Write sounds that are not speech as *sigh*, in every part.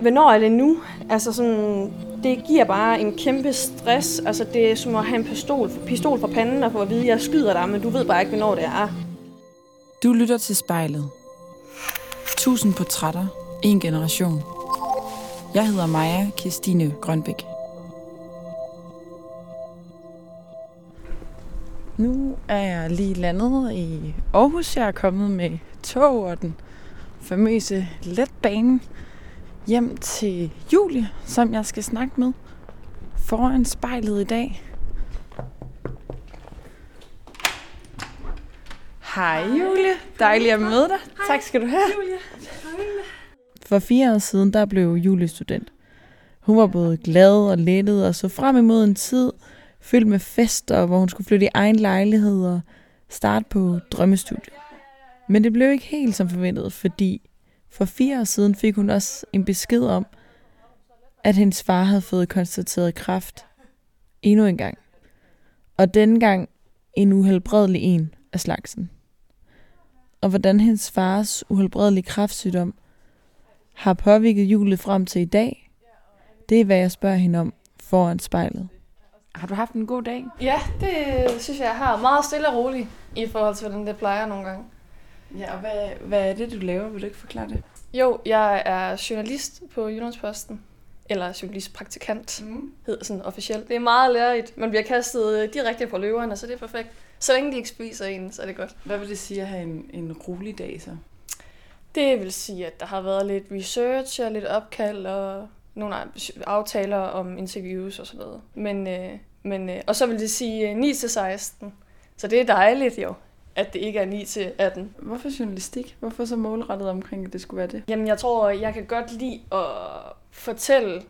Hvornår er det nu? Altså sådan, det giver bare en kæmpe stress. Altså det er som at have en pistol, pistol for panden og få at vide, at jeg skyder dig, men du ved bare ikke, hvornår det er. Du lytter til spejlet. Tusind portrætter. En generation. Jeg hedder Maja Kirstine Grønbæk. Nu er jeg lige landet i Aarhus. Jeg er kommet med tog og den famøse letbane hjem til Julie, som jeg skal snakke med foran spejlet i dag. Hej Julie, dejligt at møde dig. Hej. Tak skal du have. Julia. For fire år siden, der blev Julie student. Hun var både glad og lettet og så frem imod en tid fyldt med fester, hvor hun skulle flytte i egen lejlighed og starte på drømmestudiet. Men det blev ikke helt som forventet, fordi for fire år siden fik hun også en besked om, at hendes far havde fået konstateret kræft endnu en gang. Og denne gang en uhelbredelig en af slagsen. Og hvordan hendes fars uhelbredelige kræftsygdom har påvirket Julie frem til i dag, det er, hvad jeg spørger hende om foran spejlet. Har du haft en god dag? Ja, det synes jeg, jeg har. Meget stille og roligt i forhold til, hvordan det plejer nogle gange. Ja, og hvad, hvad er det, du laver? Vil du ikke forklare det? Jo, jeg er journalist på Jyllandsposten. Eller journalistpraktikant, Mm. hedder sådan officielt. Det er meget lærerigt. Man bliver kastet direkte på løverne, så det er perfekt. Så længe de ikke spiser en, så er det godt. Hvad vil det sige at have en, en rolig dag så? Det vil sige, at der har været lidt research og lidt opkald og nogle aftaler om interviews og sådan noget. Men, øh, men, øh, og så vil det sige øh, 9 til 16. Så det er dejligt jo, at det ikke er 9 til 18. Hvorfor journalistik? Hvorfor så målrettet omkring, at det skulle være det? Jamen, jeg tror, jeg kan godt lide at fortælle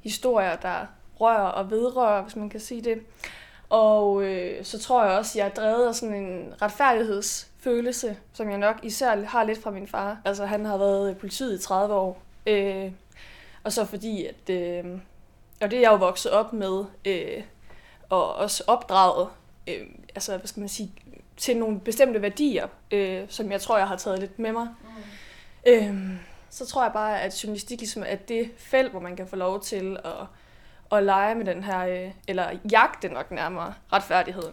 historier, der rører og vedrører, hvis man kan sige det. Og øh, så tror jeg også, at jeg er drevet af sådan en retfærdighedsfølelse, som jeg nok især har lidt fra min far. Altså, han har været politiet i 30 år. Øh, og så fordi, at... Øh, og det er jeg jo vokset op med, øh, og også opdraget, øh, altså, hvad skal man sige, til nogle bestemte værdier, øh, som jeg tror, jeg har taget lidt med mig. Mm. Øh, så tror jeg bare, at journalistik ligesom er det felt, hvor man kan få lov til at, at lege med den her, øh, eller jagte nok nærmere, retfærdigheden.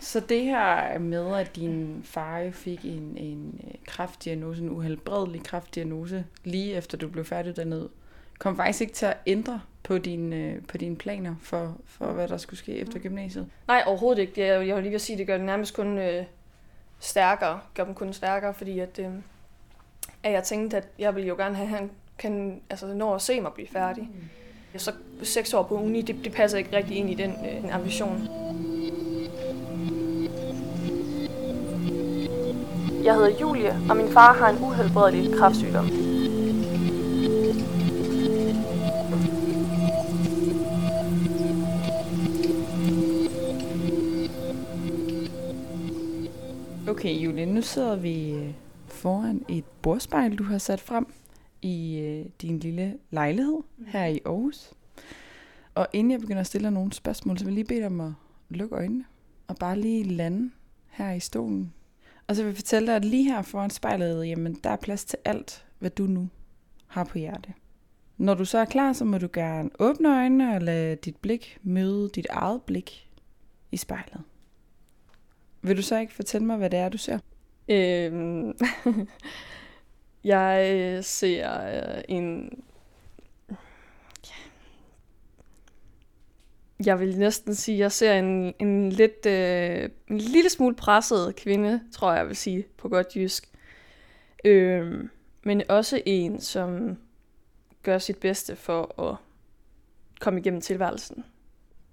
Så det her med, at din far fik en, en øh, kræftdiagnose, en uhelbredelig kræftdiagnose, lige efter du blev færdiguddannet, kom faktisk ikke til at ændre på, din, øh, på dine planer for, for, hvad der skulle ske efter gymnasiet? Nej, overhovedet ikke. Det er, jeg vil lige sige, det gør det nærmest kun øh, stærkere. Gør dem kun stærkere, fordi at, øh, at jeg tænkte, at jeg ville jo gerne have, at han kan altså, nå at se mig blive færdig. Så seks år på uni, det, det passer ikke rigtig ind i den, øh, ambition. Jeg hedder Julie, og min far har en uhelbredelig kræftsygdom. Okay, Julie, nu sidder vi øh, foran et bordspejl, du har sat frem i øh, din lille lejlighed her i Aarhus. Og inden jeg begynder at stille dig nogle spørgsmål, så vil jeg lige bede dig om at lukke øjnene og bare lige lande her i stolen. Og så vil jeg fortælle dig, at lige her foran spejlet, jamen, der er plads til alt, hvad du nu har på hjerte. Når du så er klar, så må du gerne åbne øjnene og lade dit blik møde dit eget blik i spejlet. Vil du så ikke fortælle mig, hvad det er, du ser? Øhm, *laughs* jeg øh, ser øh, en... Jeg vil næsten sige, at jeg ser en, en lidt øh, en lille smule presset kvinde, tror jeg, jeg vil sige på godt jysk. Øhm, men også en, som gør sit bedste for at komme igennem tilværelsen.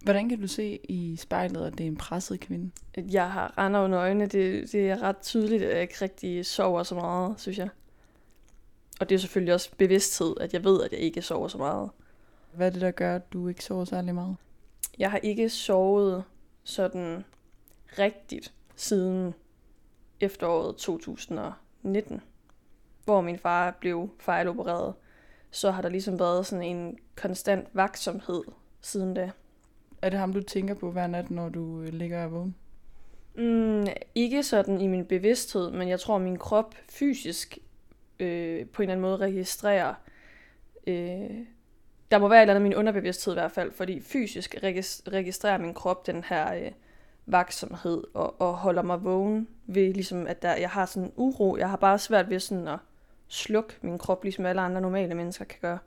Hvordan kan du se i spejlet, at det er en presset kvinde? At Jeg har render under øjnene, det, det er ret tydeligt, at jeg ikke rigtig sover så meget, synes jeg. Og det er selvfølgelig også bevidsthed, at jeg ved, at jeg ikke sover så meget. Hvad er det, der gør, at du ikke sover særlig meget? Jeg har ikke sovet sådan rigtigt siden efteråret 2019, hvor min far blev fejlopereret. Så har der ligesom været sådan en konstant vaksomhed siden da. Er det ham, du tænker på hver nat, når du øh, ligger og vågen? Mm, ikke sådan i min bevidsthed, men jeg tror, at min krop fysisk øh, på en eller anden måde registrerer Øh, der må være et eller andet min underbevidsthed i hvert fald, fordi fysisk registrerer min krop den her øh, vaksomhed og, og holder mig vågen ved ligesom, at der, jeg har sådan en uro. Jeg har bare svært ved sådan at slukke min krop, ligesom alle andre normale mennesker kan gøre.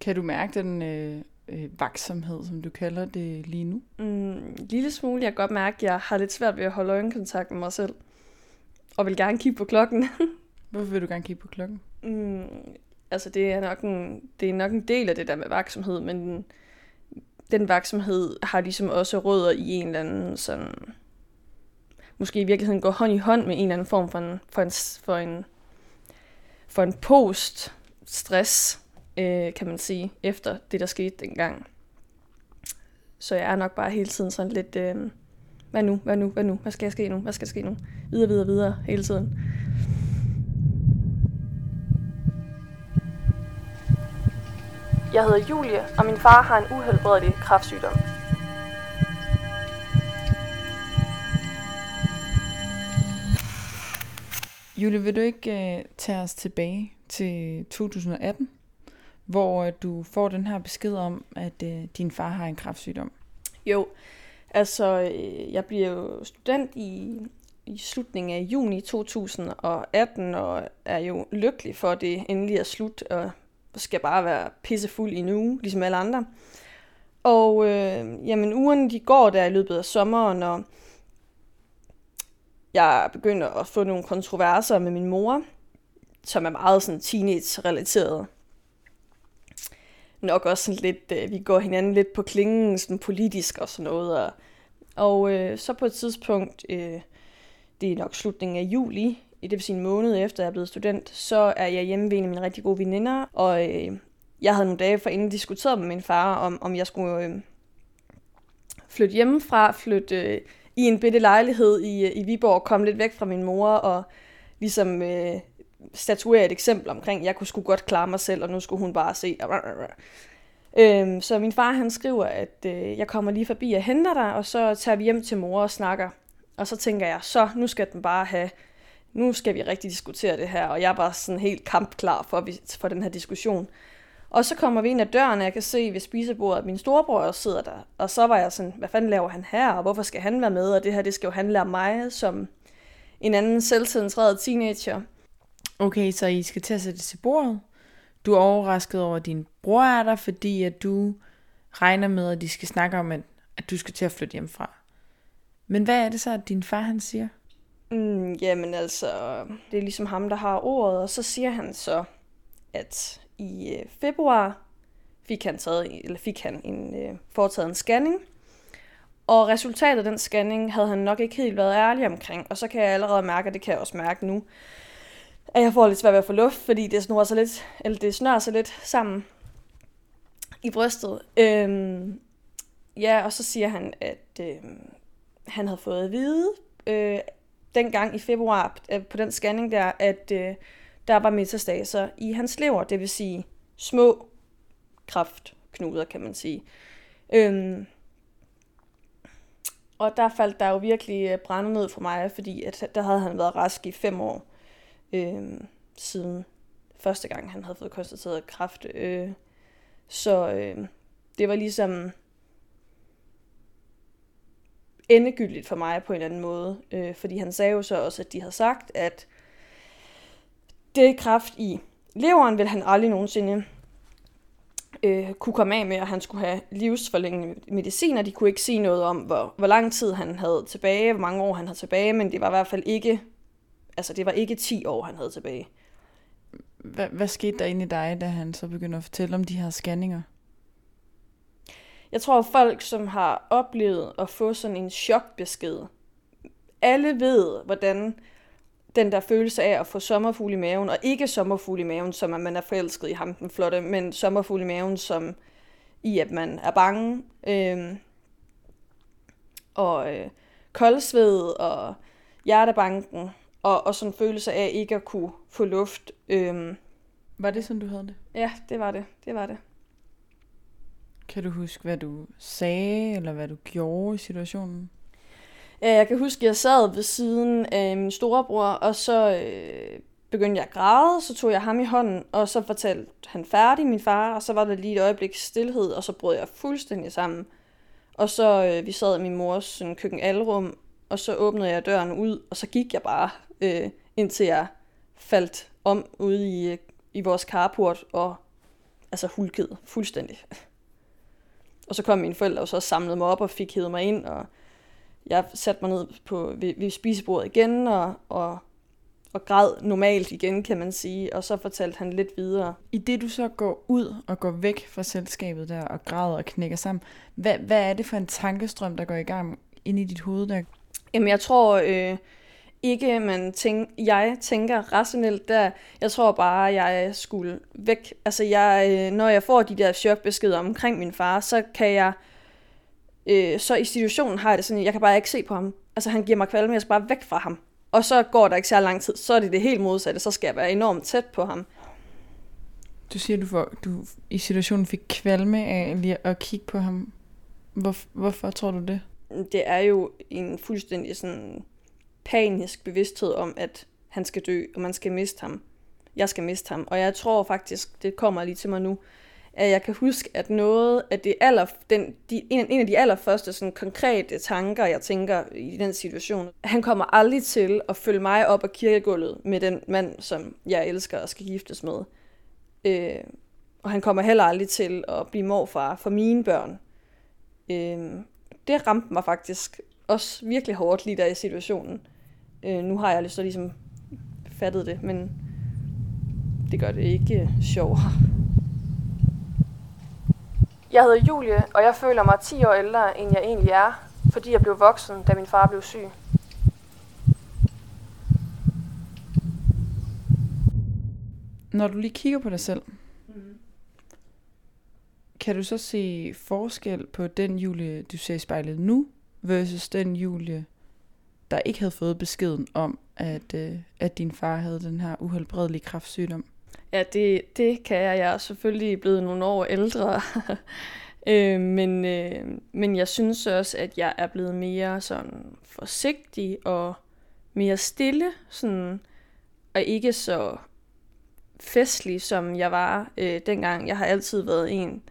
Kan du mærke den øh, øh, vaksomhed, som du kalder det lige nu? Mm, lille smule. Jeg kan godt mærke, at jeg har lidt svært ved at holde øjenkontakt med mig selv. Og vil gerne kigge på klokken. *laughs* Hvorfor vil du gerne kigge på klokken? Mm, altså, det er, nok en, det er nok en del af det der med vaksomhed, men den, den vaksomhed har ligesom også rødder i en eller anden sådan... Måske i virkeligheden går hånd i hånd med en eller anden form for en, for en, for en, for en post-stress øh, kan man sige, efter det, der skete dengang. Så jeg er nok bare hele tiden sådan lidt, øh, hvad nu, hvad nu, hvad nu, hvad skal jeg ske nu, hvad skal der ske nu? Videre, videre, videre, hele tiden. Jeg hedder Julie, og min far har en uhelbredelig kræftsygdom. Julie, vil du ikke uh, tage os tilbage til 2018? Hvor øh, du får den her besked om, at øh, din far har en kræftsygdom. Jo, altså øh, jeg bliver jo student i, i slutningen af juni 2018, og er jo lykkelig for, at det endelig er slut, og skal bare være pissefuld i en uge, ligesom alle andre. Og øh, jamen, ugerne de går der i løbet af sommeren, og jeg begynder at få nogle kontroverser med min mor, som er meget sådan teenage-relateret nok også sådan lidt, øh, vi går hinanden lidt på klingen sådan politisk og sådan noget. Og, og øh, så på et tidspunkt, øh, det er nok slutningen af juli, det vil sige en måned efter jeg er blevet student, så er jeg hjemme ved en af mine rigtig gode veninder, og øh, jeg havde nogle dage inden diskuteret med min far, om, om jeg skulle øh, flytte hjemmefra, flytte øh, i en bitte lejlighed i, øh, i Viborg, komme lidt væk fra min mor og ligesom øh, statuere et eksempel omkring, jeg kunne sgu godt klare mig selv, og nu skulle hun bare se. Øhm, så min far han skriver, at øh, jeg kommer lige forbi og henter dig, og så tager vi hjem til mor og snakker. Og så tænker jeg, så nu skal den bare have, nu skal vi rigtig diskutere det her, og jeg er bare sådan helt kampklar for, for den her diskussion. Og så kommer vi ind ad døren, og jeg kan se ved spisebordet, at min storebror sidder der. Og så var jeg sådan, hvad fanden laver han her, og hvorfor skal han være med, og det her, det skal jo handle om mig som en anden selvcentreret teenager. Okay, så I skal til at sætte til bordet. Du er overrasket over, at din bror er der, fordi at du regner med, at de skal snakke om, at, at du skal til at flytte hjemmefra. Men hvad er det så, at din far han siger? Mm, jamen altså, det er ligesom ham, der har ordet, og så siger han så, at i øh, februar fik han, taget, eller fik han en, øh, foretaget en scanning, og resultatet af den scanning havde han nok ikke helt været ærlig omkring, og så kan jeg allerede mærke, og det kan jeg også mærke nu, at jeg får lidt svært ved at få luft, fordi det snor sig lidt, eller det snører sig lidt sammen i brystet. Øhm, ja, og så siger han, at øhm, han havde fået at vide øh, dengang i februar øh, på den scanning der, at øh, der var metastaser i hans lever, det vil sige små kraftknuder, kan man sige. Øhm, og der faldt der jo virkelig øh, brændet ned for mig, fordi at der havde han været rask i fem år øh, siden første gang, han havde fået konstateret kræft. Øh, så øh, det var ligesom endegyldigt for mig på en eller anden måde, øh, fordi han sagde jo så også, at de havde sagt, at det kræft i leveren vil han aldrig nogensinde øh, kunne komme af med, og han skulle have livsforlængende medicin, og de kunne ikke sige noget om, hvor, hvor lang tid han havde tilbage, hvor mange år han havde tilbage, men det var i hvert fald ikke altså det var ikke 10 år, han havde tilbage. Hvad, hvad skete der inde i dig, da han så begyndte at fortælle om de her scanninger? Jeg tror, folk, som har oplevet at få sådan en chokbesked, alle ved, hvordan den der følelse af at få sommerfugl i maven, og ikke sommerfugl i maven, som at man er forelsket i ham, den flotte, men sommerfugl i maven, som i at man er bange, øh, og øh, koldsved, og hjertebanken, og, og sådan en følelse af ikke at kunne få luft. Øhm. Var det sådan, du havde det? Ja, det var det. Det var det. Kan du huske, hvad du sagde, eller hvad du gjorde i situationen? Ja, jeg kan huske, at jeg sad ved siden af min storebror, og så øh, begyndte jeg at græde, så tog jeg ham i hånden, og så fortalte han færdig, min far, og så var der lige et øjeblik stillhed, og så brød jeg fuldstændig sammen. Og så øh, vi sad i min mors sådan, køkkenalrum, og så åbnede jeg døren ud, og så gik jeg bare, øh, indtil jeg faldt om ude i, i vores carport, og altså hulkede fuldstændig. Og så kom mine forældre og så samlede mig op og fik hævet mig ind, og jeg satte mig ned på, ved, ved spisebordet igen, og, og, og græd normalt igen, kan man sige. Og så fortalte han lidt videre. I det du så går ud og går væk fra selskabet der, og græder og knækker sammen, hvad, hvad er det for en tankestrøm, der går i gang ind i dit hoved der? Jamen, jeg tror øh, ikke, man tænk, jeg tænker rationelt der. Jeg tror bare, jeg skulle væk. Altså, jeg, øh, når jeg får de der chokbeskeder omkring min far, så kan jeg... Øh, så i situationen har jeg det sådan, jeg kan bare ikke se på ham. Altså, han giver mig kvalme, jeg skal bare væk fra ham. Og så går der ikke så lang tid, så er det det helt modsatte. Så skal jeg være enormt tæt på ham. Du siger, du, får, du i situationen fik kvalme af lige at kigge på ham. Hvor, hvorfor tror du det? det er jo en fuldstændig sådan panisk bevidsthed om, at han skal dø, og man skal miste ham. Jeg skal miste ham. Og jeg tror faktisk, det kommer lige til mig nu, at jeg kan huske, at noget af det aller, den, de, en, en af de allerførste sådan, konkrete tanker, jeg tænker i den situation, han kommer aldrig til at følge mig op ad kirkegulvet med den mand, som jeg elsker og skal giftes med. Øh, og han kommer heller aldrig til at blive morfar for mine børn. Øh, det ramte mig faktisk også virkelig hårdt lige der i situationen. Øh, nu har jeg at ligesom fattet det, men det gør det ikke øh, sjovere. Jeg hedder Julie, og jeg føler mig 10 år ældre, end jeg egentlig er, fordi jeg blev voksen, da min far blev syg. Når du lige kigger på dig selv, mm. kan du så se forskel på den Julie, du ser i spejlet nu, versus den Julie, der ikke havde fået beskeden om, at, øh, at din far havde den her uhelbredelige kraftsygdom? Ja, det, det kan jeg. Jeg er selvfølgelig blevet nogle år ældre. *laughs* øh, men, øh, men jeg synes også, at jeg er blevet mere sådan forsigtig og mere stille. Sådan, og ikke så festlig, som jeg var øh, dengang. Jeg har altid været en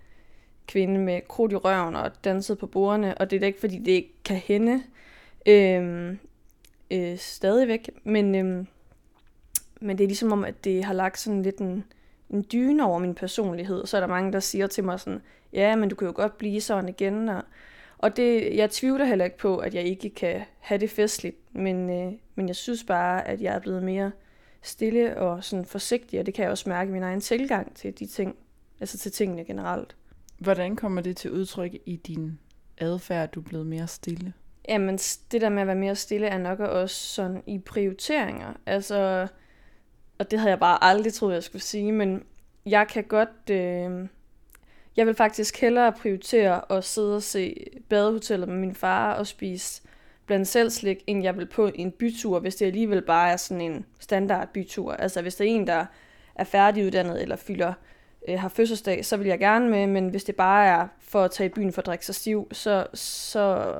kvinde med krudt i røven og danset på bordene, og det er da ikke, fordi det ikke kan hende Øhm, øh, stadigvæk, men, øh, men det er ligesom om, at det har lagt sådan lidt en, en dyne over min personlighed, så er der mange, der siger til mig sådan, ja, men du kan jo godt blive sådan igen, og, og det, jeg tvivler heller ikke på, at jeg ikke kan have det festligt, men, øh, men jeg synes bare, at jeg er blevet mere stille og sådan forsigtig, og det kan jeg også mærke i min egen tilgang til de ting, altså til tingene generelt. Hvordan kommer det til udtryk i din adfærd, at du er blevet mere stille? Jamen, det der med at være mere stille er nok også sådan i prioriteringer. Altså, og det havde jeg bare aldrig troet, jeg skulle sige, men jeg kan godt... Øh, jeg vil faktisk hellere prioritere at sidde og se badehotellet med min far og spise blandt selv slik, end jeg vil på en bytur, hvis det alligevel bare er sådan en standard bytur. Altså hvis der er en, der er færdiguddannet eller fylder øh, har fødselsdag, så vil jeg gerne med, men hvis det bare er for at tage i byen for at drikke sig stiv, så, så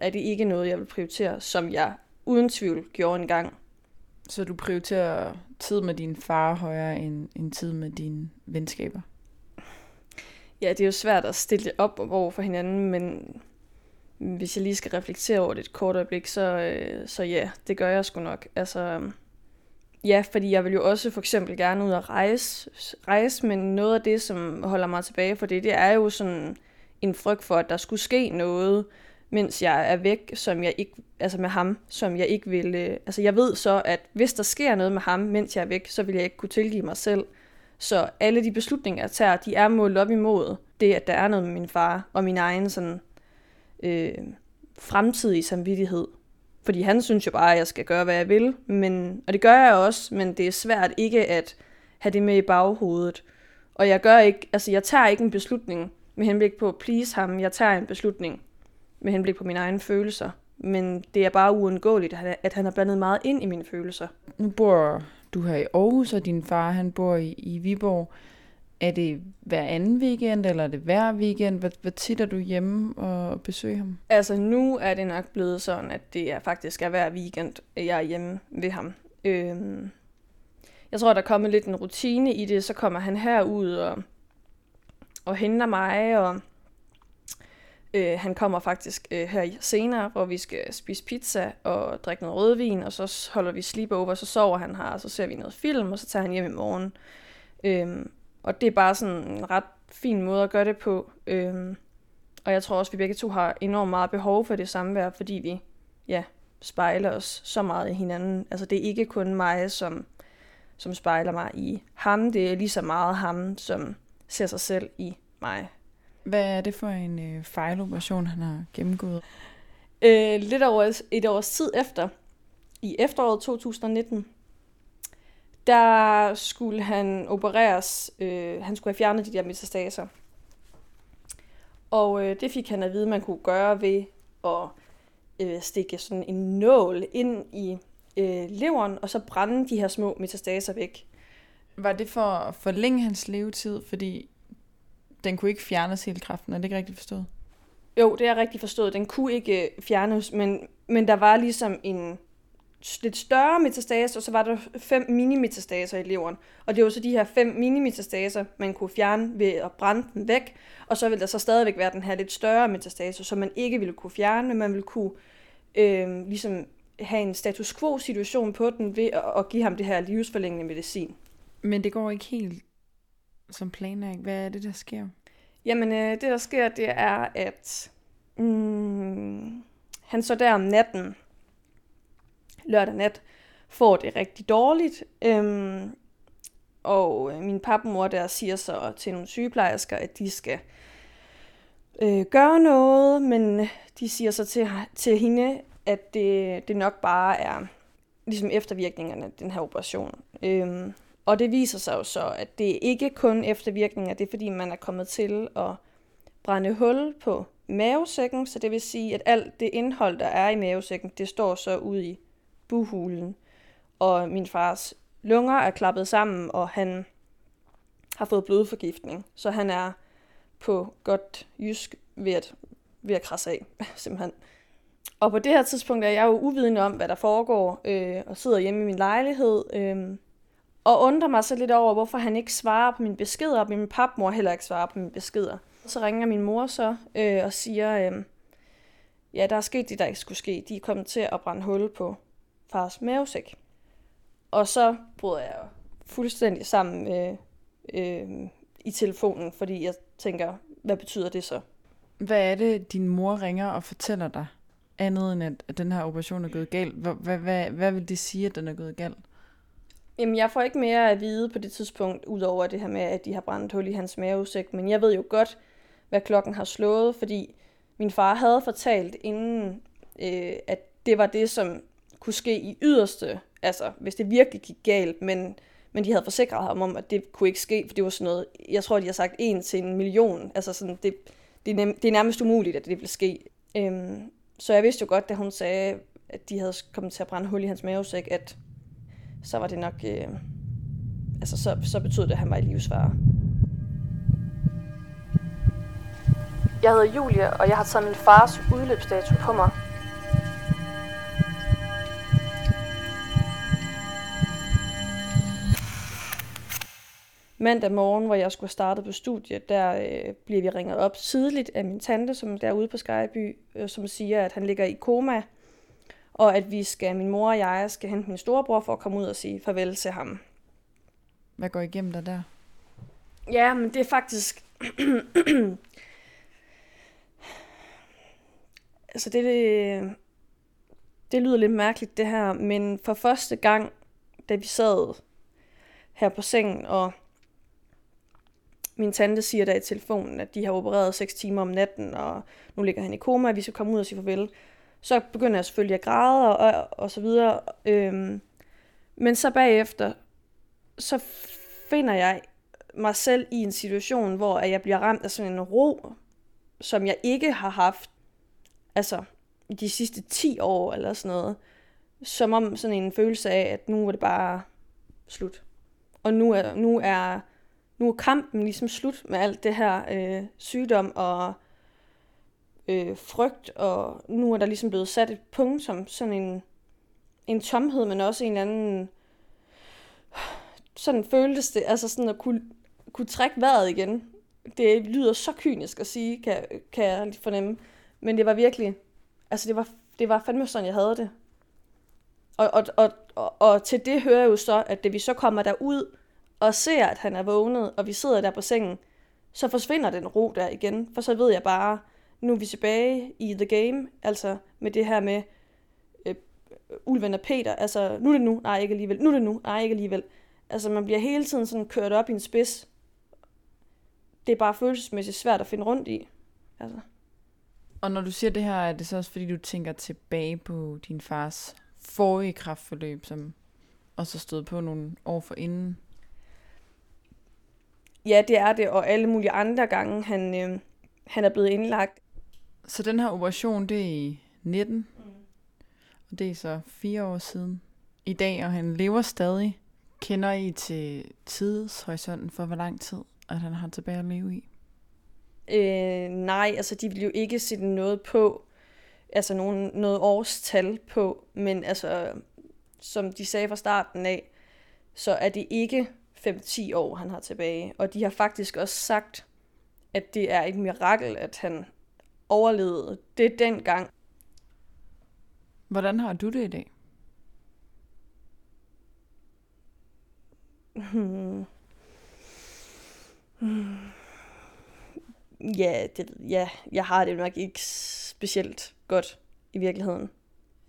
er det ikke noget, jeg vil prioritere, som jeg uden tvivl gjorde en gang. Så du prioriterer tid med din far højere end, end tid med dine venskaber? Ja, det er jo svært at stille op over for hinanden, men hvis jeg lige skal reflektere over det et kort øjeblik, så, øh, så ja, det gør jeg sgu nok. Altså, Ja, fordi jeg vil jo også for eksempel gerne ud og rejse, rejse, men noget af det, som holder mig tilbage for det, det er jo sådan en frygt for, at der skulle ske noget, mens jeg er væk, som jeg ikke, altså med ham, som jeg ikke vil, øh, altså jeg ved så, at hvis der sker noget med ham, mens jeg er væk, så vil jeg ikke kunne tilgive mig selv. Så alle de beslutninger, jeg tager, de er målt op imod det, at der er noget med min far og min egen sådan øh, fremtidige samvittighed. Fordi han synes jo bare, at jeg skal gøre, hvad jeg vil. Men, og det gør jeg også, men det er svært ikke at have det med i baghovedet. Og jeg gør ikke, altså jeg tager ikke en beslutning med henblik på at please ham. Jeg tager en beslutning med henblik på mine egne følelser. Men det er bare uundgåeligt, at han har blandet meget ind i mine følelser. Nu bor du her i Aarhus, og din far han bor i, i Viborg. Er det hver anden weekend, eller er det hver weekend? Hvor, hvor tit er du hjemme og besøger ham? Altså nu er det nok blevet sådan, at det er faktisk er hver weekend, jeg er hjemme ved ham. Øhm, jeg tror, der er kommet lidt en rutine i det. Så kommer han herud og, og henter mig, og øh, han kommer faktisk øh, her senere, hvor vi skal spise pizza og drikke noget rødvin, og så holder vi sleepover, så sover han her, og så ser vi noget film, og så tager han hjem i morgen. Øh, og det er bare sådan en ret fin måde at gøre det på. Øh, og jeg tror også, at vi begge to har enormt meget behov for det samvær, fordi vi ja, spejler os så meget i hinanden. Altså det er ikke kun mig, som, som spejler mig i ham. Det er lige så meget ham, som ser sig selv i mig. Hvad er det for en øh, fejloperation, han har gennemgået? Øh, lidt over et års tid efter, i efteråret 2019, der skulle han opereres. Øh, han skulle have fjernet de der metastaser. Og øh, det fik han at vide, man kunne gøre ved at øh, stikke sådan en nål ind i øh, leveren, og så brænde de her små metastaser væk. Var det for at forlænge hans levetid, fordi den kunne ikke fjernes hele kræften? Er det ikke rigtigt forstået? Jo, det er rigtigt forstået. Den kunne ikke øh, fjernes, men, men der var ligesom en lidt større metastase, og så var der fem minimetastaser i leveren. Og det var så de her fem minimetastaser, man kunne fjerne ved at brænde den væk, og så ville der så stadigvæk være den her lidt større metastase, som man ikke ville kunne fjerne, men man ville kunne øh, ligesom have en status quo-situation på den ved at, at give ham det her livsforlængende medicin. Men det går ikke helt som planlagt. Hvad er det, der sker? Jamen, øh, det der sker, det er, at mm, han så der om natten, lørdag nat, får det rigtig dårligt. Øhm, og min papmor der siger så til nogle sygeplejersker, at de skal øh, gøre noget, men de siger så til, til hende, at det, det nok bare er ligesom eftervirkningerne af den her operation. Øhm, og det viser sig jo så, at det ikke kun eftervirkninger, det er fordi, man er kommet til at brænde hul på mavesækken, så det vil sige, at alt det indhold, der er i mavesækken, det står så ud i buhulen. Og min fars lunger er klappet sammen, og han har fået blodforgiftning. Så han er på godt jysk ved at, ved at krasse af, *laughs* simpelthen. Og på det her tidspunkt er jeg jo uvidende om, hvad der foregår, øh, og sidder hjemme i min lejlighed, øh, og undrer mig så lidt over, hvorfor han ikke svarer på mine beskeder, og min papmor heller ikke svarer på mine beskeder. Så ringer min mor så øh, og siger, øh, ja, der er sket det, der ikke skulle ske. De er kommet til at brænde hul på fars mavesæk. Og så bryder jeg fuldstændig sammen øh, øh, i telefonen, fordi jeg tænker, hvad betyder det så? Hvad er det, din mor ringer og fortæller dig, andet end at, den her operation er gået galt? Hvad, hvad, hvad, hvad vil det sige, at den er gået galt? Jamen, jeg får ikke mere at vide på det tidspunkt, udover det her med, at de har brændt hul i hans mavesæk. Men jeg ved jo godt, hvad klokken har slået, fordi min far havde fortalt inden, øh, at det var det, som kunne ske i yderste, altså hvis det virkelig gik galt, men, men de havde forsikret ham om, at det kunne ikke ske, for det var sådan noget, jeg tror, de har sagt en til en million, altså sådan, det, det, er, nem, det er nærmest umuligt, at det ville ske. Øhm, så jeg vidste jo godt, da hun sagde, at de havde kommet til at brænde hul i hans mavesæk, at så var det nok, øh, altså så, så betød det, at han var i livsfare. Jeg hedder Julia, og jeg har taget min fars udløbsdato på mig. Mandag morgen, hvor jeg skulle starte på studiet, der øh, bliver vi ringet op tidligt af min tante, som er ude på Skyby, øh, som siger, at han ligger i koma, og at vi skal, min mor og jeg skal hente min storebror for at komme ud og sige farvel til ham. Hvad går igennem dig der? Ja, men det er faktisk... *clears throat* altså det, det, det lyder lidt mærkeligt det her, men for første gang, da vi sad her på sengen, og min tante siger der i telefonen, at de har opereret 6 timer om natten, og nu ligger han i koma, og vi skal komme ud og sige farvel. Så begynder jeg selvfølgelig at græde og, og, og så videre. Øhm, men så bagefter, så finder jeg mig selv i en situation, hvor jeg bliver ramt af sådan en ro, som jeg ikke har haft altså de sidste 10 år eller sådan noget. Som om sådan en følelse af, at nu er det bare slut. Og nu er, nu er, nu er kampen ligesom slut med alt det her øh, sygdom og øh, frygt, og nu er der ligesom blevet sat et punkt som sådan en, en tomhed, men også en eller anden sådan føltes det, altså sådan at kunne, kunne trække vejret igen. Det lyder så kynisk at sige, kan, kan jeg fornemme. Men det var virkelig, altså det var, det var fandme sådan, jeg havde det. Og, og, og, og, og til det hører jeg jo så, at det vi så kommer derud og ser, at han er vågnet, og vi sidder der på sengen, så forsvinder den ro der igen. For så ved jeg bare, nu er vi tilbage i the game, altså med det her med øh, Ulven og Peter, altså nu er det nu, nej ikke alligevel, nu er det nu, nej ikke alligevel. Altså man bliver hele tiden sådan kørt op i en spids. Det er bare følelsesmæssigt svært at finde rundt i. Altså. Og når du siger det her, er det så også fordi, du tænker tilbage på din fars forrige kraftforløb, som også stod på nogle år for inden? Ja, det er det, og alle mulige andre gange, han, øh, han er blevet indlagt. Så den her operation, det er i 19, mm. og det er så fire år siden i dag, og han lever stadig. Kender I til tidshorisonten for, hvor lang tid, at han har tilbage at leve i? Øh, nej, altså de vil jo ikke sætte noget på, altså nogen, noget årstal på, men altså, som de sagde fra starten af, så er det ikke 5-10 år, han har tilbage. Og de har faktisk også sagt, at det er et mirakel, at han overlevede det dengang. Hvordan har du det i dag? Hmm. *laughs* Hmm. Ja, det, ja, jeg har det nok ikke specielt godt i virkeligheden.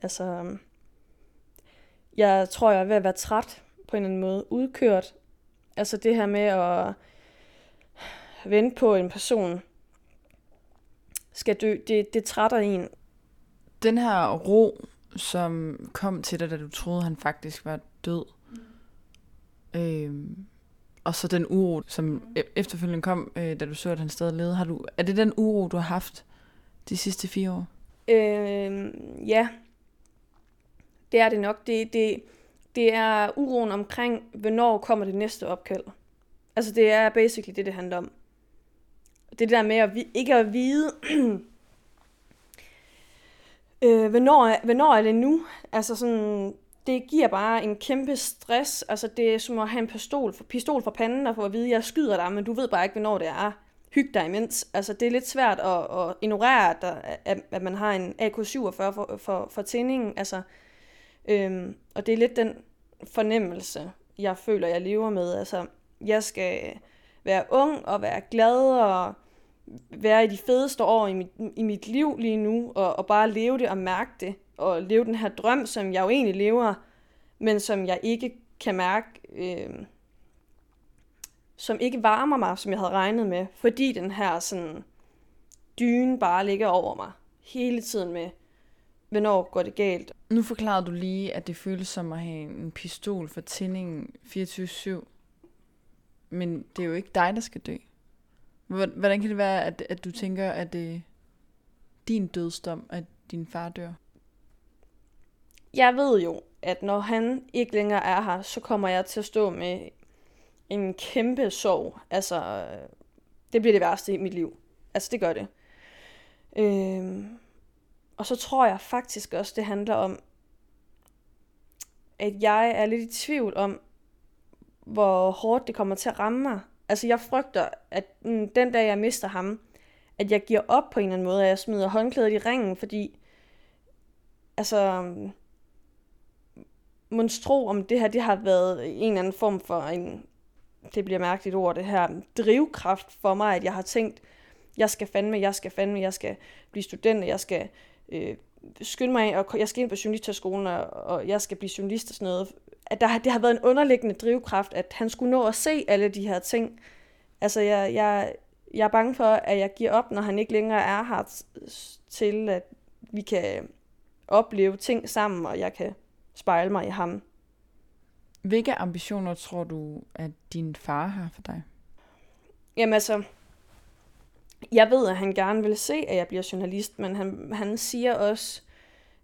Altså, jeg tror, jeg er ved at være træt på en eller anden måde. Udkørt. Altså det her med at vente på en person skal dø, det, det trætter en. Den her ro, som kom til dig, da du troede, han faktisk var død, mm. øhm, og så den uro, som e- efterfølgende kom, øh, da du så, at han stadig levede. Har du, er det den uro, du har haft de sidste fire år? Øh, ja, det er det nok. Det, det, det er uroen omkring, hvornår kommer det næste opkald. Altså det er basically det, det handler om. Det der med at vi, ikke at vide, *clears throat* øh, hvornår, er, hvornår er det nu? Altså sådan, det giver bare en kæmpe stress. Altså det er som at have en pistol for, pistol for panden og få at vide, at jeg skyder dig, men du ved bare ikke, hvornår det er. Hyg dig imens. Altså det er lidt svært at, at ignorere, at, der, at, at man har en AK-47 for, for, for tændingen. Altså, øhm, og det er lidt den fornemmelse, jeg føler, jeg lever med. Altså, jeg skal være ung og være glad og være i de fedeste år i mit, i mit liv lige nu, og, og bare leve det og mærke det, og leve den her drøm, som jeg jo egentlig lever, men som jeg ikke kan mærke, øh, som ikke varmer mig, som jeg havde regnet med, fordi den her sådan dyne bare ligger over mig hele tiden med, hvornår går det galt. Nu forklarede du lige, at det føles som at have en pistol for tændingen 24-7. Men det er jo ikke dig, der skal dø. Hvordan kan det være, at, at du tænker, at det er din dødsdom, at din far dør? Jeg ved jo, at når han ikke længere er her, så kommer jeg til at stå med en kæmpe sorg. Altså, øh, det bliver det værste i mit liv. Altså, det gør det. Øhm, og så tror jeg faktisk også, det handler om, at jeg er lidt i tvivl om, hvor hårdt det kommer til at ramme mig. Altså jeg frygter, at mm, den dag jeg mister ham, at jeg giver op på en eller anden måde, at jeg smider håndklædet i ringen, fordi altså monstro om det her, det har været en eller anden form for en, det bliver mærkeligt ord, det her, drivkraft for mig, at jeg har tænkt, jeg skal fandme, jeg skal fandme, jeg skal blive student, jeg skal øh, skynde mig, og jeg skal ind på journalisterskolen, og, og jeg skal blive journalist og sådan noget. At der, det har været en underliggende drivkraft, at han skulle nå at se alle de her ting. Altså, jeg, jeg, jeg er bange for, at jeg giver op, når han ikke længere er her til, at vi kan opleve ting sammen, og jeg kan spejle mig i ham. Hvilke ambitioner tror du, at din far har for dig? Jamen altså, jeg ved, at han gerne vil se, at jeg bliver journalist, men han, han siger også,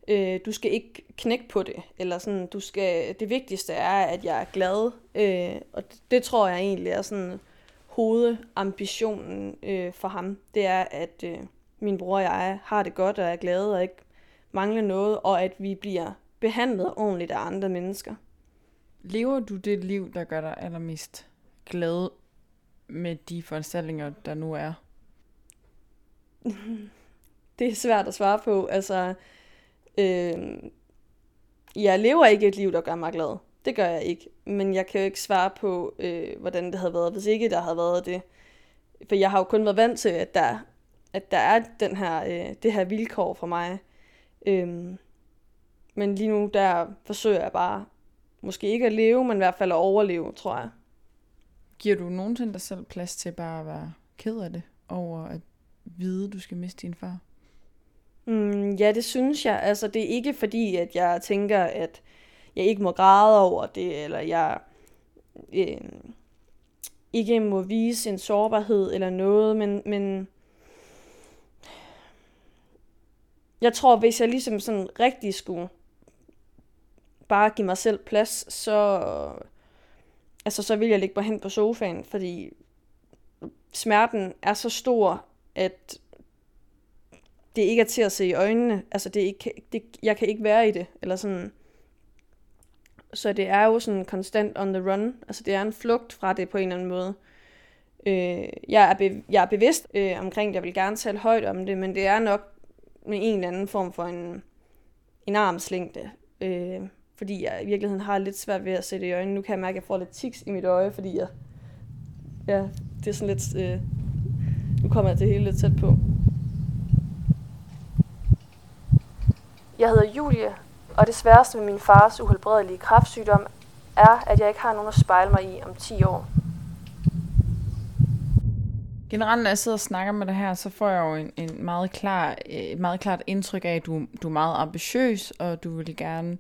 øh, du skal ikke knække på det, eller sådan, du skal, det vigtigste er, at jeg er glad, øh, og det, det tror jeg egentlig er sådan hovedambitionen øh, for ham, det er, at øh, min bror og jeg har det godt og er glade og ikke mangler noget, og at vi bliver behandlet ordentligt af andre mennesker. Lever du det liv, der gør dig allermest glad med de foranstaltninger, der nu er? *laughs* det er svært at svare på. Altså, øh, jeg lever ikke et liv, der gør mig glad. Det gør jeg ikke. Men jeg kan jo ikke svare på, øh, hvordan det havde været, hvis ikke der havde været det. For jeg har jo kun været vant til, at der, at der er den her, øh, det her vilkår for mig. Øh, men lige nu, der forsøger jeg bare, måske ikke at leve, men i hvert fald at overleve, tror jeg. Giver du nogensinde dig selv plads til bare at være ked af det, over at vide, du skal miste din far? Mm, ja, det synes jeg. Altså, det er ikke fordi, at jeg tænker, at jeg ikke må græde over det, eller jeg øh, ikke må vise en sårbarhed eller noget, men, men jeg tror, hvis jeg ligesom sådan rigtig skulle bare give mig selv plads, så, altså, så vil jeg ligge mig hen på sofaen, fordi smerten er så stor, at det ikke er til at se i øjnene. Altså, det er ikke, det, jeg kan ikke være i det. Eller sådan. Så det er jo sådan konstant on the run. Altså, det er en flugt fra det på en eller anden måde. Øh, jeg, er be, jeg er bevidst øh, omkring det. Jeg vil gerne tale højt om det, men det er nok med en eller anden form for en, en armslængde. Øh, fordi jeg i virkeligheden har lidt svært ved at sætte i øjnene. Nu kan jeg mærke, at jeg får lidt tiks i mit øje, fordi jeg, ja, det er sådan lidt... Øh, nu kommer jeg det hele lidt tæt på. Jeg hedder Julie, og det sværeste med min fars uhelbredelige kræftsygdom er, at jeg ikke har nogen at spejle mig i om 10 år. Generelt, når jeg sidder og snakker med det her, så får jeg jo en, en meget klar, et meget klart indtryk af, at du, du er meget ambitiøs, og du vil gerne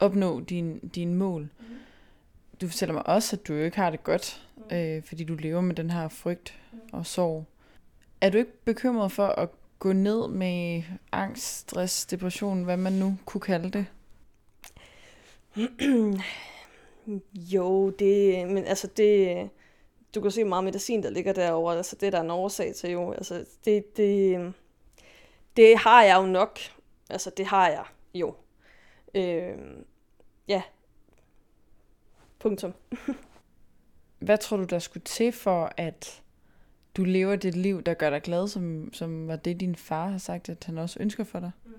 opnå din, din mål. Mm. Du fortæller mig også, at du ikke har det godt, mm. øh, fordi du lever med den her frygt mm. og sorg. Er du ikke bekymret for at gå ned med angst, stress, depression, hvad man nu kunne kalde det? *clears throat* jo, det, men altså det, du kan se meget medicin, der ligger derovre, altså det der er en årsag til jo, altså det, det, det har jeg jo nok, altså det har jeg jo. Øh, ja, punktum. *laughs* Hvad tror du, der skulle til for, at du lever det liv, der gør dig glad, som, som var det, din far har sagt, at han også ønsker for dig? Mm.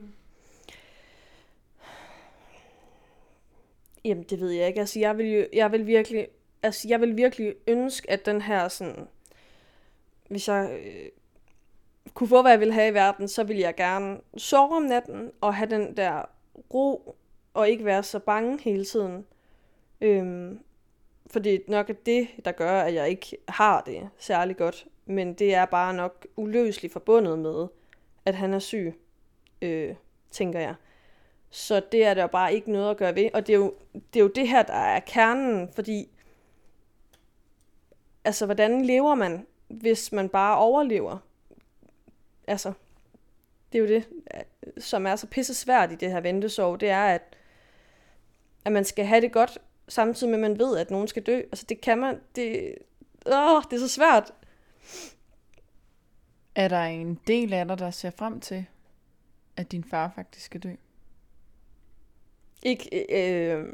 Jamen, det ved jeg ikke. Altså, jeg vil, jo, jeg vil virkelig, altså, jeg vil virkelig ønske, at den her sådan, hvis jeg øh, kunne få, hvad jeg ville have i verden, så ville jeg gerne sove om natten og have den der ro og ikke være så bange hele tiden. Øhm, for det er nok det, der gør, at jeg ikke har det særlig godt men det er bare nok uløseligt forbundet med, at han er syg, øh, tænker jeg. Så det er der bare ikke noget at gøre ved. Og det er, jo, det er jo det her, der er kernen, fordi altså, hvordan lever man, hvis man bare overlever? Altså, det er jo det, som er så pisse svært i det her ventesorg, det er, at, at man skal have det godt, samtidig med, at man ved, at nogen skal dø. Altså, det kan man, det, åh, det er så svært. Er der en del af dig, der ser frem til, at din far faktisk skal dø? Ikke, øh,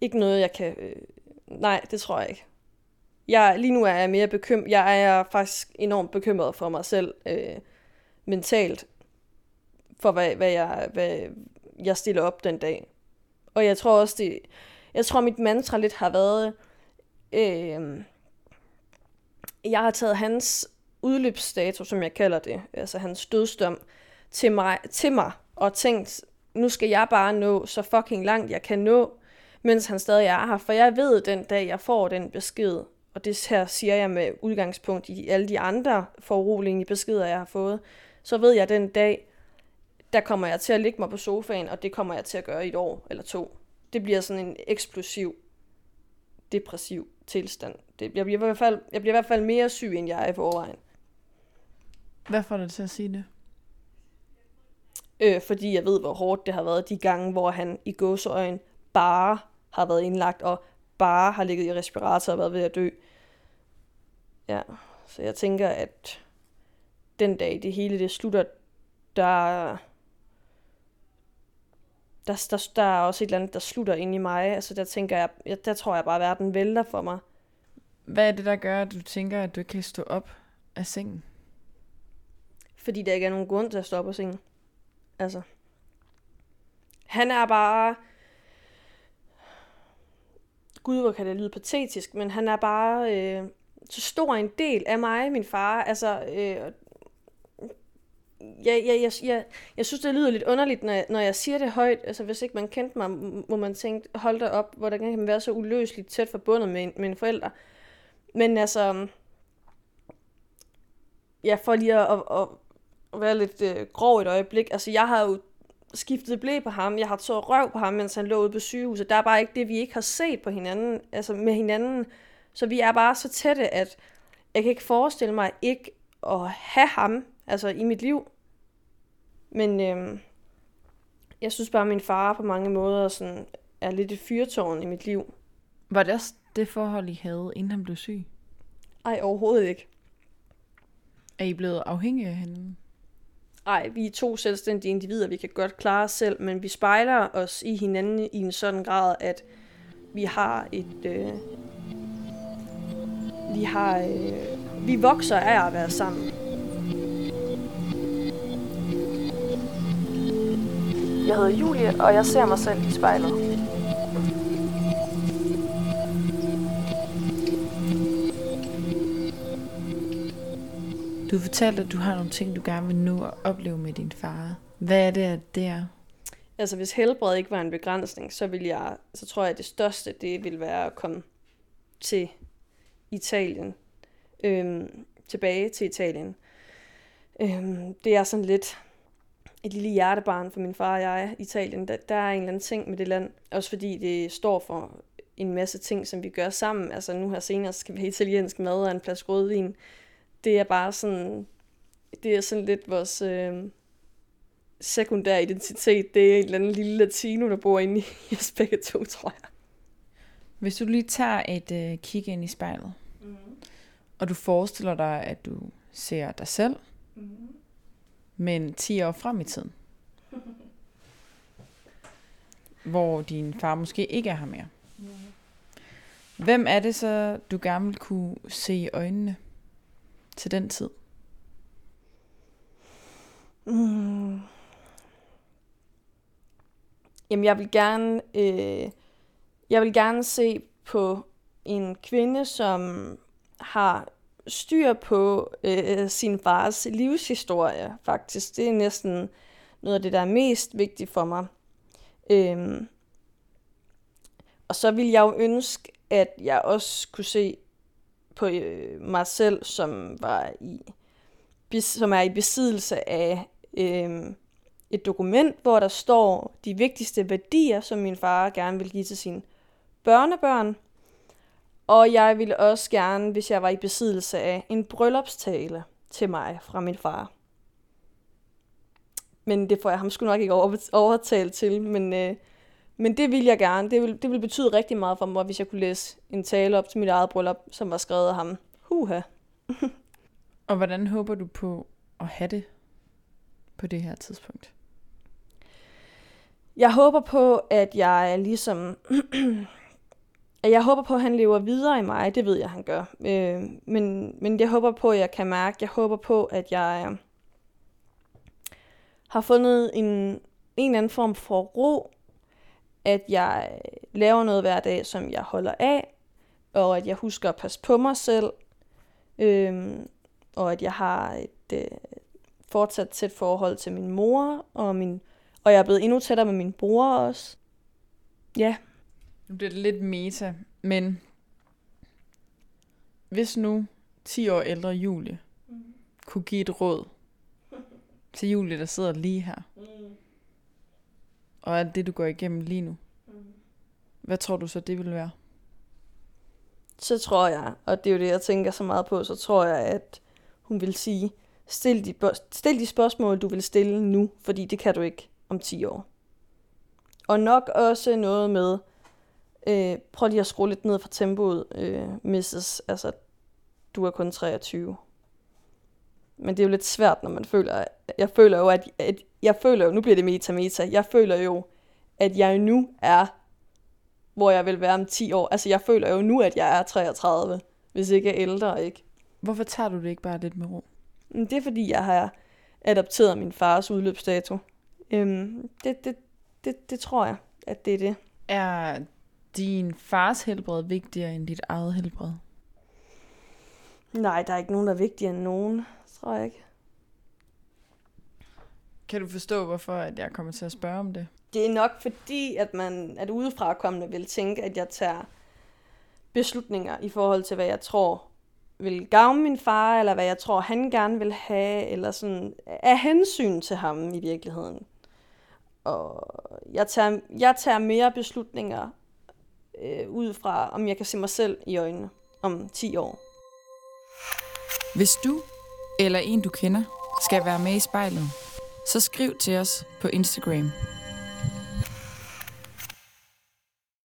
ikke noget, jeg kan... Øh, nej, det tror jeg ikke. Jeg, lige nu er jeg mere bekymret. Jeg er faktisk enormt bekymret for mig selv øh, mentalt. For hvad, hvad, jeg, hvad jeg stiller op den dag. Og jeg tror også, det... Jeg tror, mit mantra lidt har været... Øh, jeg har taget hans udløbsdato, som jeg kalder det, altså hans dødsdom, til mig, til mig og tænkt, nu skal jeg bare nå så fucking langt, jeg kan nå, mens han stadig er her. For jeg ved den dag, jeg får den besked, og det her siger jeg med udgangspunkt i alle de andre foruroligende beskeder, jeg har fået, så ved jeg den dag, der kommer jeg til at ligge mig på sofaen, og det kommer jeg til at gøre i et år eller to. Det bliver sådan en eksplosiv, depressiv tilstand. Det, jeg, bliver i hvert fald, jeg bliver i hvert fald mere syg, end jeg er i forvejen. Hvad får dig til at sige det? Øh, fordi jeg ved, hvor hårdt det har været de gange, hvor han i gåseøjen bare har været indlagt, og bare har ligget i respirator og været ved at dø. Ja, så jeg tænker, at den dag det hele det slutter, der, der, der, der er også et eller andet, der slutter ind i mig. Altså der tænker jeg, jeg der tror jeg bare, at verden vælter for mig. Hvad er det, der gør, at du tænker, at du ikke kan stå op af sengen? Fordi der ikke er nogen grund til at stå op af sengen. Altså. Han er bare... Gud, hvor kan det lyde patetisk, men han er bare øh, så stor en del af mig, min far. Altså, øh, jeg, jeg, jeg, jeg, jeg synes, det lyder lidt underligt, når jeg, når jeg siger det højt. Altså, hvis ikke man kendte mig, må man tænke, hold da op, hvordan kan man være så uløseligt tæt forbundet med, med en forælder. Men altså, ja, for lige at, at, at, at være lidt øh, grov et øjeblik, altså jeg har jo skiftet blæ på ham, jeg har taget røv på ham, mens han lå ude på sygehuset. Der er bare ikke det, vi ikke har set på hinanden, altså med hinanden. Så vi er bare så tætte, at jeg kan ikke forestille mig ikke at have ham altså i mit liv. Men øhm, jeg synes bare, at min far på mange måder sådan, er lidt et fyrtårn i mit liv. Var det også det forhold, I havde, inden han blev syg? Ej, overhovedet ikke. Er I blevet afhængige af hende? Ej, vi er to selvstændige individer, vi kan godt klare os selv, men vi spejler os i hinanden i en sådan grad, at vi har et... Øh, vi har... Øh, vi vokser af at være sammen. Jeg hedder Julie, og jeg ser mig selv i spejlet. Du fortalte, at du har nogle ting, du gerne vil nå at opleve med din far. Hvad er det, at det er? Altså, hvis helbred ikke var en begrænsning, så, vil jeg, så tror jeg, at det største, det vil være at komme til Italien. Øhm, tilbage til Italien. Øhm, det er sådan lidt et lille hjertebarn for min far og jeg. Italien, der, der er en eller anden ting med det land. Også fordi det står for en masse ting, som vi gør sammen. Altså nu her senere skal vi have italiensk mad og en plads rødvin det er bare sådan, det er sådan lidt vores øh, sekundære identitet. Det er en eller anden lille latino, der bor inde i *laughs* os begge to, tror jeg. Hvis du lige tager et øh, kig ind i spejlet, mm. og du forestiller dig, at du ser dig selv, mm men 10 år frem i tiden, hvor din far måske ikke er her mere. Hvem er det så, du gerne vil kunne se i øjnene? til den tid? Mm. Jamen, jeg vil gerne, øh, jeg vil gerne se på en kvinde, som har styr på øh, sin fars livshistorie, faktisk. Det er næsten noget af det, der er mest vigtigt for mig. Øhm, og så vil jeg jo ønske, at jeg også kunne se på øh, mig selv, som var i som er i besiddelse af øh, et dokument, hvor der står de vigtigste værdier, som min far gerne vil give til sine børnebørn. Og jeg ville også gerne, hvis jeg var i besiddelse af en bryllupstale til mig fra min far. Men det får jeg ham sgu nok ikke overtalt til, men øh, men det vil jeg gerne. Det vil, det vil betyde rigtig meget for mig, hvis jeg kunne læse en tale op til mit eget bryllup, som var skrevet af ham. Huha. *laughs* og hvordan håber du på at have det på det her tidspunkt? Jeg håber på, at jeg ligesom... *clears throat* at jeg håber på, at han lever videre i mig. Det ved jeg, han gør. Øh, men, men jeg håber på, at jeg kan mærke. Jeg håber på, at jeg øh, har fundet en, en eller anden form for ro at jeg øh, laver noget hver dag, som jeg holder af, og at jeg husker at passe på mig selv, Øh, og at jeg har et øh, fortsat tæt forhold til min mor, og, min, og jeg er blevet endnu tættere med min bror også. Ja. Nu bliver det lidt meta, men hvis nu 10 år ældre Julie mm. kunne give et råd *laughs* til Julie, der sidder lige her, mm og alt det, du går igennem lige nu, mm. hvad tror du så, det vil være? Så tror jeg, og det er jo det, jeg tænker så meget på, så tror jeg, at hun vil sige, stil de, stil de spørgsmål, du vil stille nu, fordi det kan du ikke om 10 år. Og nok også noget med, øh, prøv lige at skrue lidt ned fra tempoet, øh, Mrs. Altså, du er kun 23. Men det er jo lidt svært, når man føler, jeg føler jo, at, at jeg føler jo, nu bliver det meta-meta, jeg føler jo, at jeg nu er, hvor jeg vil være om 10 år. Altså jeg føler jo nu, at jeg er 33, hvis ikke jeg er ældre, ikke? Hvorfor tager du det ikke bare lidt med ro? Det er fordi, jeg har adopteret min fars udløbsdato. Øhm, det, det, det, det tror jeg, at det er det. Er din fars helbred vigtigere end dit eget helbred? Nej, der er ikke nogen, der er vigtigere end nogen, tror jeg ikke. Kan du forstå, hvorfor at jeg kommer til at spørge om det? Det er nok fordi, at man at udefra kommende vil tænke, at jeg tager beslutninger i forhold til, hvad jeg tror vil gavne min far, eller hvad jeg tror, han gerne vil have, eller sådan af hensyn til ham i virkeligheden. Og jeg tager, jeg tager mere beslutninger øh, ud fra, om jeg kan se mig selv i øjnene om 10 år. Hvis du eller en du kender skal være med i spejlet, så skriv til os på Instagram.